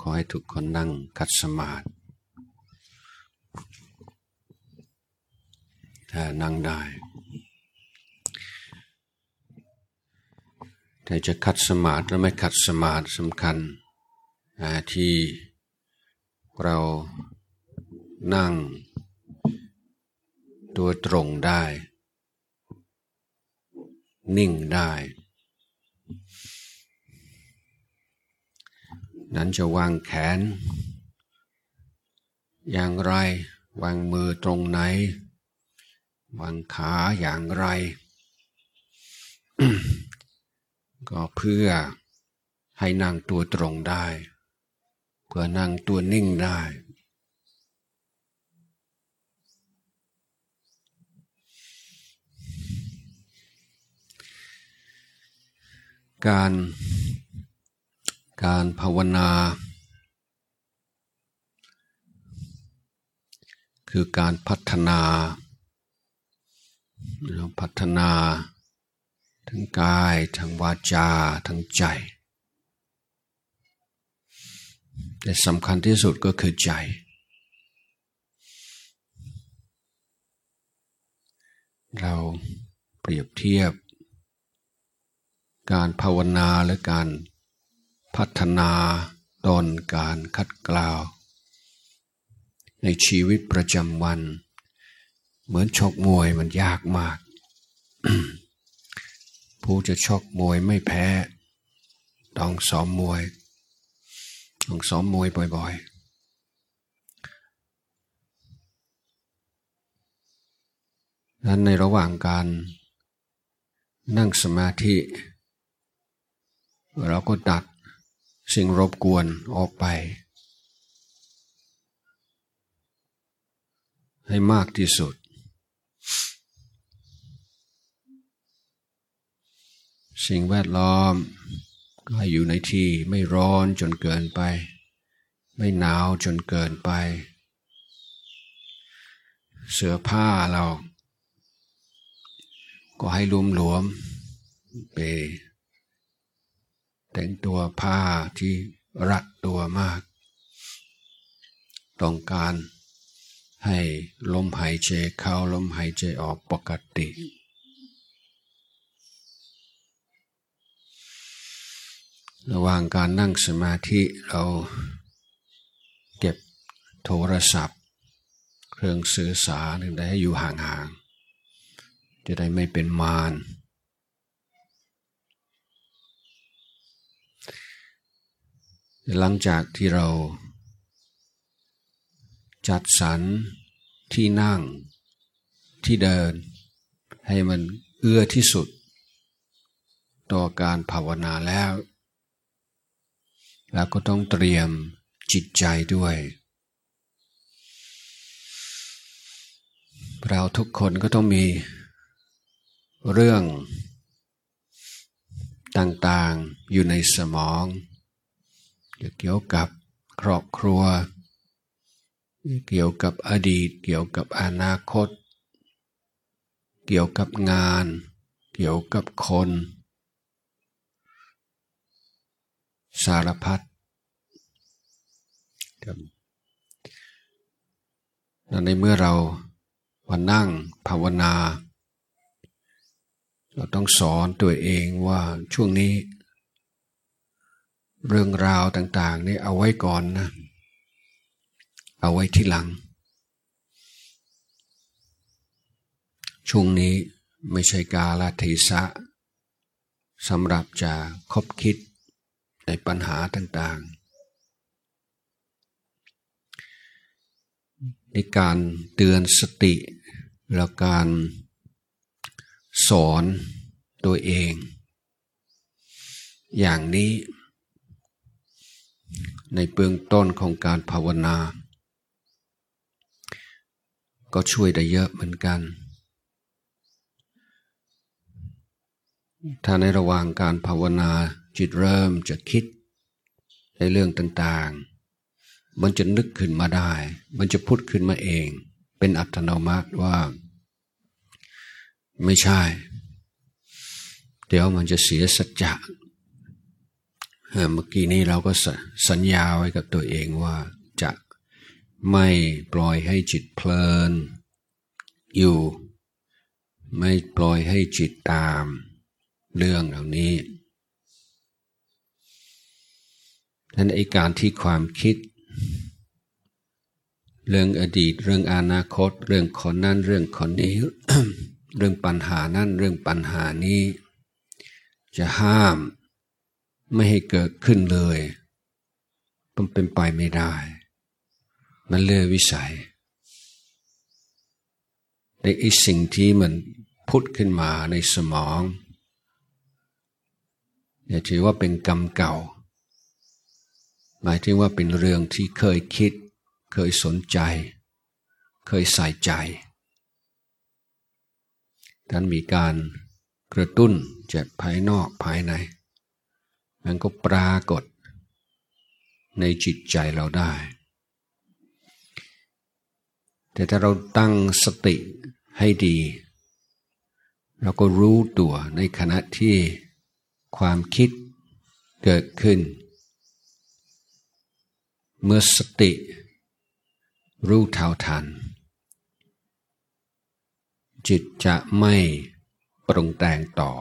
ขอให้ทุกคนนั่งคัดสมาธิถ้านั่งได้แต่จะคัดสมาธิหรือไม่คัดสมาธิสำคัญที่เรานั่งตัวตรงได้ นิ่งได้ นั้นจะวางแขน อย่างไร วางมือตรงไหน วางขาอย่างไร ก็เพื่อให้นั่งตัวตรงได้ เพื่อนั่งตัวนิ่งได้ การ การภาวนา คือการพัฒนาพัฒนาทั้งกายทั้งวาจาทั้งใจ แต่สำคัญที่สุดก็คือใจ เราเปรียบเทียบการภาวนาและการ พัฒนาตนการคัดกล่าว ในชีวิตประจำวัน เหมือนชกมวยมันยากมาก ผู้จะชกมวยไม่แพ้ ต้องซ้อมมวย ต้องซ้อมมวยบ่อยๆนั้นในระหว่างการนั่งสมาธิ เราก็ดัด สิ่งรบกวนออกไป ให้มากที่สุด สิ่งแวดล้อมก็ให้อยู่ในที่ไม่ร้อนจนเกินไป ไม่หนาวจนเกินไป เสื้อผ้าเรา ก็ให้รวมหลวมไป แต่งตัวผ้าที่รัดตัวมาก ต้องการให้ลมหายใจเข้าลมหายใจออกปกติ ระหว่างการนั่งสมาธิเราเก็บโทรศัพท์ เครื่องสื่อสารได้ให้อยู่ห่างๆ จะได้ไม่เป็นมาร หลังจากที่เรา จัดสรรที่นั่งที่เดิน ให้มันเอื้อที่สุด ต่อการภาวนาแล้ว แล้วก็ต้องเตรียมจิตใจด้วย เราทุกคนก็ต้องมี เรื่อง ต่างๆอยู่ในสมอง เกี่ยวกับครอบครัว เกี่ยวกับอดีต เกี่ยวกับอนาคต เกี่ยวกับงาน เกี่ยวกับคน สารพัดนั่นในเมื่อเราวันนั่งภาวนา เราต้องสอนตัวเองว่าช่วงนี้ เรื่องราวต่าง ๆ นี่เอาไว้ก่อนนะ เอาไว้ที่หลัง ช่วงนี้ไม่ใช่กาลเทศะสำหรับจะคบคิดในปัญหาต่าง ๆ ในการเตือนสติ และการสอนตัวเอง อย่างนี้ ในเบื้องต้นของการภาวนา ก็ช่วยได้เยอะเหมือนกัน ถ้าในระหว่างการภาวนาจิตเริ่มจะคิดในเรื่องต่างๆ มันจะนึกขึ้นมาได้ มันจะพูดขึ้นมาเอง เป็นอัตโนมัติว่า ไม่ใช่ เดี๋ยวมันจะเสียสัจจะ เมื่อกี้นี้เราก็สัญญาไว้กับตัวเองว่าจะไม่ปล่อยให้จิตเพลิน อยู่ ไม่ปล่อยให้จิตตาม เรื่องเหล่านี้นั้นไอการที่ความคิด เรื่องอดีต เรื่องอนาคต เรื่องคนนั้นเรื่องคนนี้ เรื่องปัญหานั่นเรื่องปัญหานี้ จะห้าม ไม่ให้เกิดขึ้นเลยมันเป็นไปไม่ได้ มันเลื่อวิสัยในไอสิ่งที่มันพุทขึ้นมาในสมองอย่าถือว่าเป็นกรรมเก่า หมายถึงว่าเป็นเรื่องที่เคยคิด เคยสนใจ เคยใส่ใจท่านมีการกระตุ้นจากภายนอกภายใน มันก็ปรากฏ ในจิตใจเราได้ แต่ถ้าเราตั้งสติให้ดี เราก็รู้ตัวในขณะที่ความคิดเกิดขึ้น เมื่อสติ รู้เท่าทัน จิตจะไม่ปรุงแต่งต่อ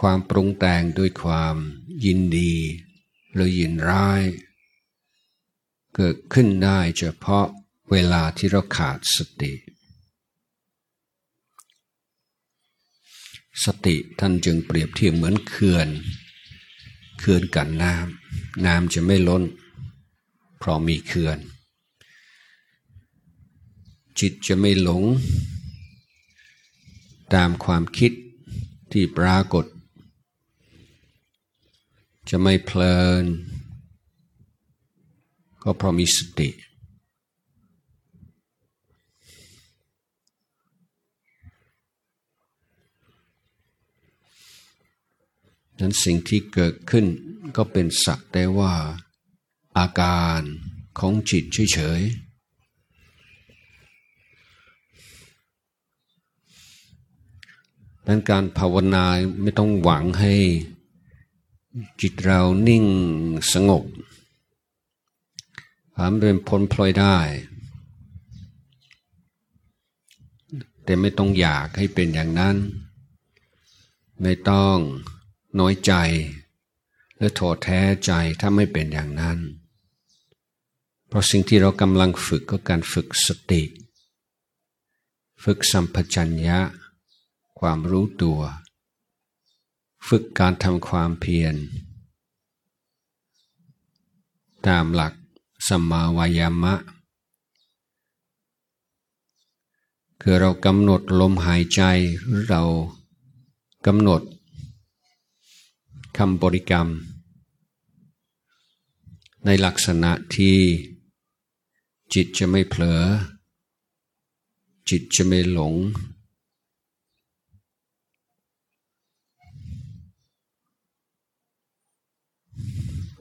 ความปรุงแต่งด้วยความยินดี หรือยินร้าย เกิดขึ้นได้เฉพาะเวลาที่เราขาดสติ สติท่านจึงเปรียบเทียบเหมือนเขื่อนเขื่อนกันน้ำน้ำจะไม่ล้น เพราะมีเขื่อน จิตจะไม่หลง ตามความคิดที่ปรากฏ จะไม่เพลิน ก็เพราะมีสติ นั้นสิ่งที่เกิดขึ้นก็เป็นสักแต่ว่า อาการของจิตเฉยๆเป็นการภาวนาไม่ต้องหวังให้ จิตเรานิ่งสงบหามเป็นพ้นพลอยได้ แต่ไม่ต้องอยากให้เป็นอย่างนั้น ไม่ต้องน้อยใจหรือท้อแท้ใจถ้าไม่เป็นอย่างนั้น เพราะสิ่งที่เรากำลังฝึกก็การฝึกสติ ฝึกสัมปชัญญะ ความรู้ตัว ฝึกการทำความเพียร ตามหลักสัมมาวายามะ คือเรากำหนดลมหายใจหรือเรากำหนดคำบริกรรม ในลักษณะที่จิตจะไม่เผลอ จิตจะไม่หลง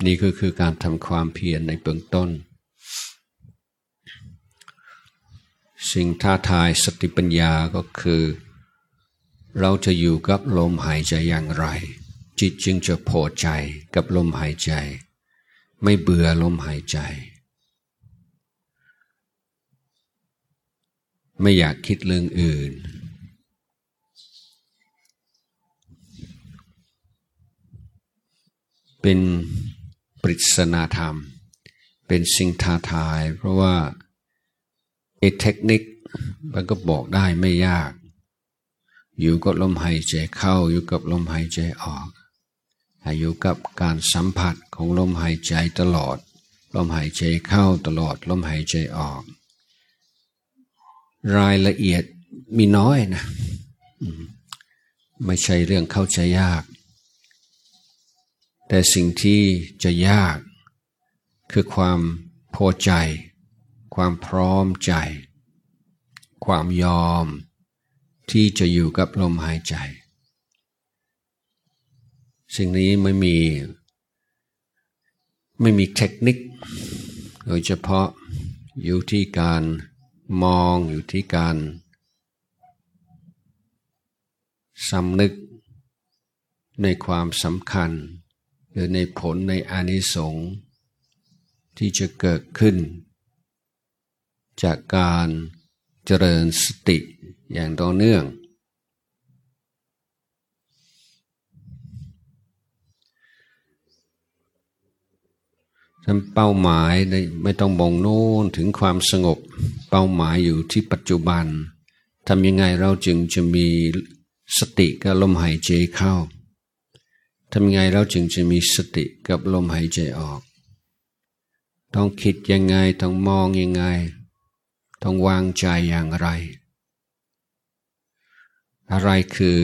นี่ก็คือการทำความเพียรในเบื้องต้น สิ่งท้าทายสติปัญญาก็คือ เราจะอยู่กับลมหายใจอย่างไร จิตจึงจะพอใจกับลมหายใจ ไม่เบื่อลมหายใจ ไม่อยากคิดเรื่องอื่นเป็น ปริศนาธรรม เป็นสิ่งท้าทาย เพราะว่าไอ้เทคนิคมันก็บอกได้ไม่ยาก อยู่กับลมหายใจเข้าอยู่กับลมหายใจออกอยู่กับการสัมผัสของลมหายใจตลอด ลมหายใจเข้าตลอด ลมหายใจออก รายละเอียดมีน้อยนะ ไม่ใช่เรื่องเข้าใจยาก แต่สิ่งที่จะยาก คือความพอใจ ความพร้อมใจ ความยอม ที่จะอยู่กับลมหายใจ สิ่งนี้ไม่มี ไม่มีเทคนิค โดยเฉพาะอยู่ที่การมองอยู่ที่การสำนึกในความสำคัญ รือในผลในอานิสงส์ที่จะเกิดขึ้น จากการเจริญสติอย่างต่อเนื่องทำเป้าหมายไม่ต้องมองโน้นถึงความสงบ เป้าหมายอยู่ที่ปัจจุบันทำยังไงเราจึงจะมีสติกับลมหายใจเข้า ทำยังไงเราจึงจะมีสติกับลมหายใจออก ต้องคิดยังไง ต้องมองยังไง ต้องวางใจอย่างไร อะไรคือ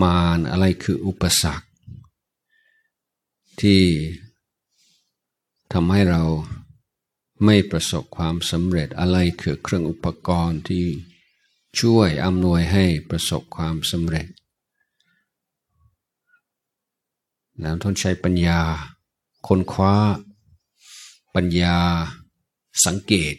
มารอะไรคืออุปสรรค ที่ทำให้เราไม่ประสบความสำเร็จอะไรคือเครื่องอุปกรณ์ที่ช่วยอำนวยให้ประสบความสำเร็จ แล้วต้องใช้ปัญญา ค้นคว้า ปัญญา สังเกต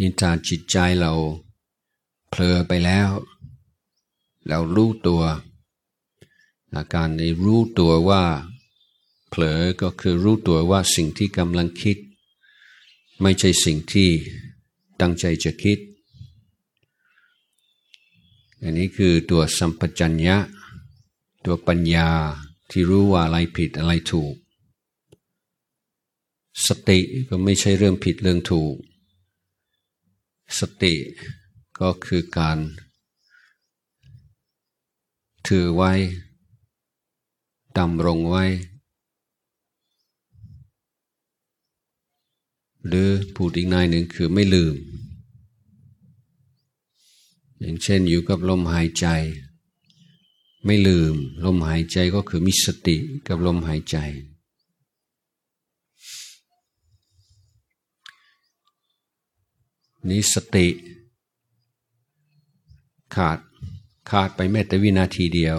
ยินตาจิตใจเราเผลอไปแล้ว เรารู้ตัว อาการในรู้ตัวว่าเผลอก็คือรู้ตัวว่าสิ่งที่กำลังคิด ไม่ใช่สิ่งที่ตั้งใจจะคิด อันนี้คือตัวสัมปชัญญะ ตัวปัญญาที่รู้ว่าอะไรผิดอะไรถูก สติก็ไม่ใช่เรื่องผิดเรื่องถูก สติก็คือการถือไว้ ดำรงไว้ หรือพูดอีกนายหนึ่งคือไม่ลืม อย่างเช่นอยู่กับลมหายใจ ไม่ลืม ลมหายใจก็คือมีสติกับลมหายใจ นี้สติ ขาดขาดไปแม้แต่วินาทีเดียว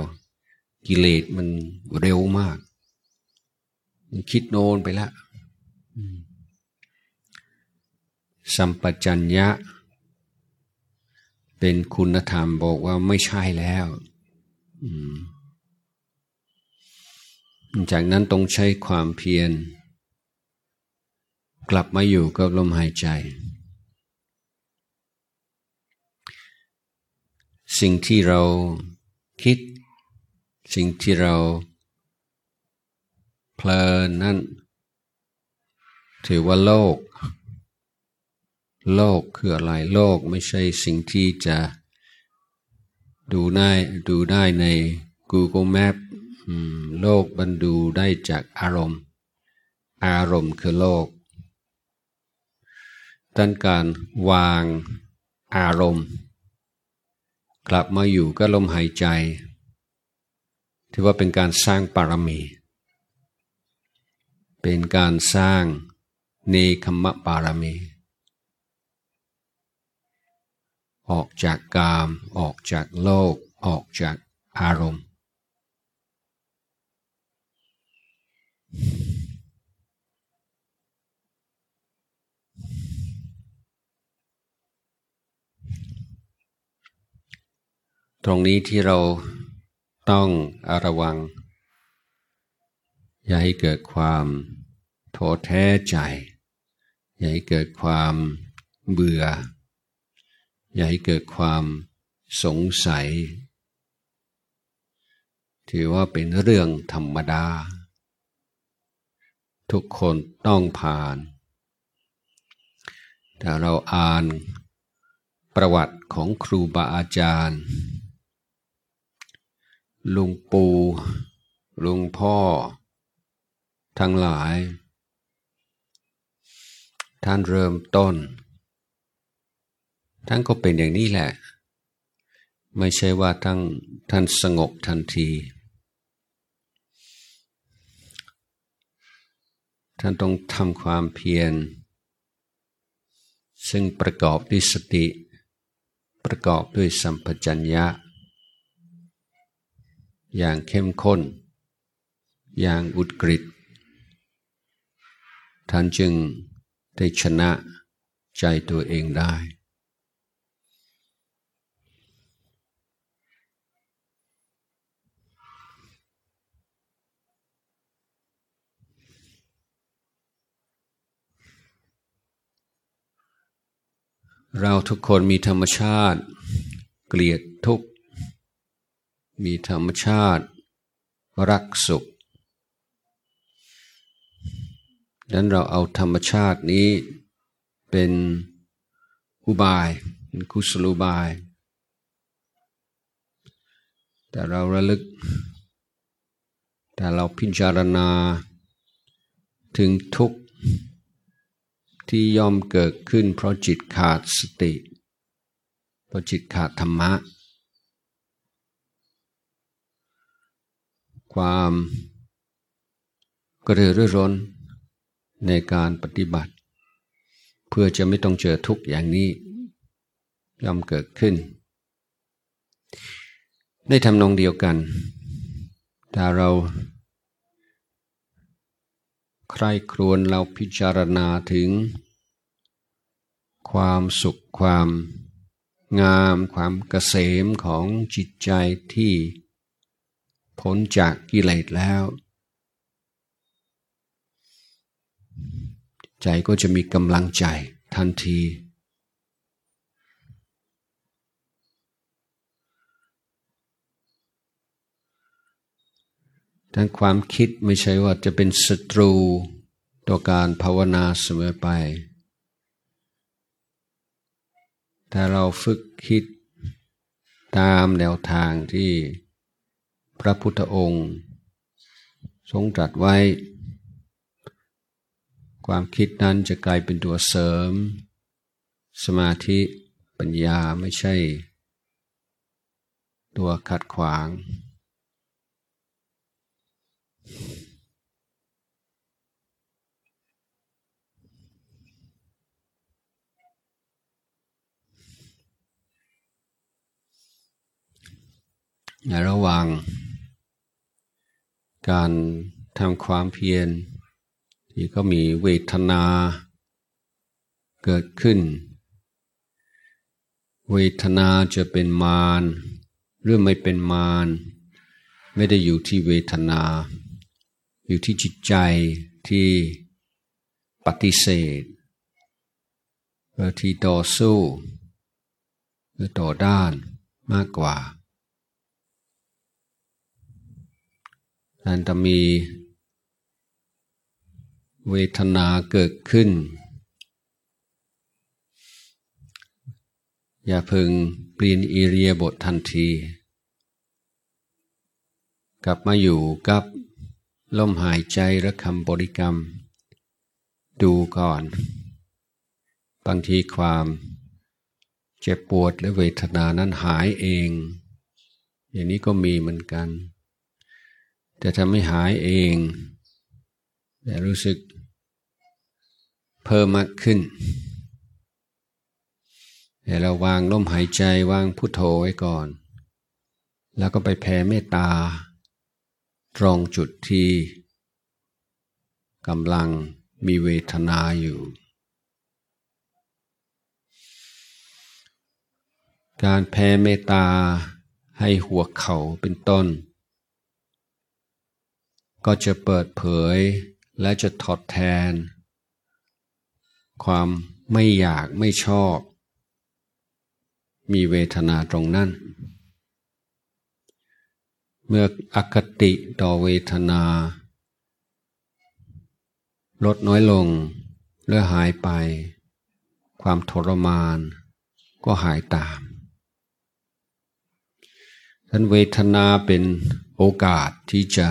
กิเลสมันเร็วมาก มันคิดโนนไปแล้วสัมปชัญญะ เป็นคุณธรรมบอกว่าไม่ใช่แล้วจากนั้นต้องใช้ความเพียร กลับมาอยู่กับลมหายใจ สิ่งที่เราคิด สิ่งที่เราเพลินนั่นถือว่าโลก โลกคืออะไร โลกไม่ใช่สิ่งที่จะดูได้ดูได้ใน Google Map โลกบันดูได้จากอารมณ์ อารมณ์คือโลกดังการวางอารมณ์ กลับมาอยู่ก็ลมหายใจ ถือว่าเป็นการสร้างปารมี เป็นการสร้างเนคขมะปารมี ออกจากกาม ออกจากโลก ออกจากอารมณ์ ตรงนี้ที่เรา ต้องอระวัง อย่าให้เกิดความท้อแท้ใจ อย่าให้เกิดความเบื่อ อย่าให้เกิดความสงสัย ถือว่าเป็นเรื่องธรรมดา ทุกคนต้องผ่านแต่เราอ่านประวัติของครูบาอาจารย์ ลุงปู่ ลุงพ่อ ทั้งหลาย ท่านเริ่มต้น ท่านก็เป็นอย่างนี้แหละ ไม่ใช่ว่าทั้งท่านสงบทันที ท่านต้องทำความเพียร ซึ่งประกอบด้วยสติ ประกอบด้วยสัมปชัญญะ อย่างเข้มข้น อย่างอุดกริดท่านจึงได้ชนะใจตัวเองได้ เราทุกคนมีธรรมชาติ เกลียดทุกข์ มีธรรมชาติ รักสุขดังนั้นเราเอาธรรมชาตินี้เป็นอุบายเป็นกุศลุบาย แต่เราระลึก แต่เราพิจารณาถึงทุกข์ที่ย่อมเกิดขึ้นเพราะจิตขาดสติ เพราะจิตขาดธรรมะ ความกระเรือร้นในการปฏิบัติ เพื่อจะไม่ต้องเจอทุกข์อย่างนี้ย่อมเกิดขึ้น ได้ทำนองเดียวกัน ถ้าเรา ใครครวนเราพิจารณาถึง ความสุขความงามความเกษมของจิตใจที่ พ้นจากกิเลสแล้ว ใจก็จะมีกำลังใจทันที ทั้งความคิดไม่ใช่ว่าจะเป็นศัตรูต่อการภาวนาเสมอไป ถ้าเราฝึกคิดตามแนวทางที่ พระพุทธองค์ ทรงตรัสไว้ ความคิดนั้นจะกลายเป็นตัวเสริม สมาธิปัญญาไม่ใช่ ตัวขัดขวางในระหว่าง การทำความเพียรที่ก็มีเวทนาเกิดขึ้น เวทนาจะเป็นมารหรือไม่เป็นมารไม่ได้อยู่ที่เวทนา อยู่ที่จิตใจที่ปฏิเสธหรือที่ต่อสู้ หรือต่อด้านมากกว่า การจะมีเวทนาเกิดขึ้น อย่าพึงเปลี่ยนอิเรียบททันที กลับมาอยู่กับลมหายใจและคำบริกรรม ดูก่อน บางทีความเจ็บปวดและเวทนานั้นหายเอง อย่างนี้ก็มีเหมือนกัน แต่ถ้าไม่หายเอง แต่รู้สึกเพิ่มมากขึ้น แต่เราวางลมหายใจวางพุทโธไว้ก่อน แล้วก็ไปแผ่เมตตา ตรงจุดที่กำลังมีเวทนาอยู่ การแผ่เมตตาให้หัวเข่าเป็นต้น ก็จะเปิดเผยและจะทดแทน ความไม่อยากไม่ชอบ มีเวทนาตรงนั้น เมื่ออคติต่อเวทนา ลดน้อยลงหรือหายไป ความทรมานก็หายตามท่านเวทนาเป็นโอกาสที่จะ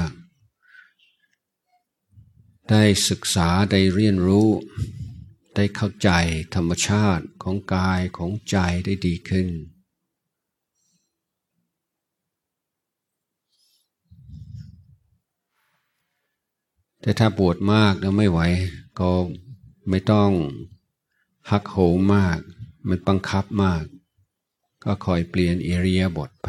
ได้ศึกษาได้เรียนรู้ ได้เข้าใจธรรมชาติของกายของใจได้ดีขึ้น แต่ถ้าปวดมากแล้วไม่ไหว ก็ไม่ต้องหักโหมมากไม่บังคับมาก ก็คอยเปลี่ยนเอเรียบทไป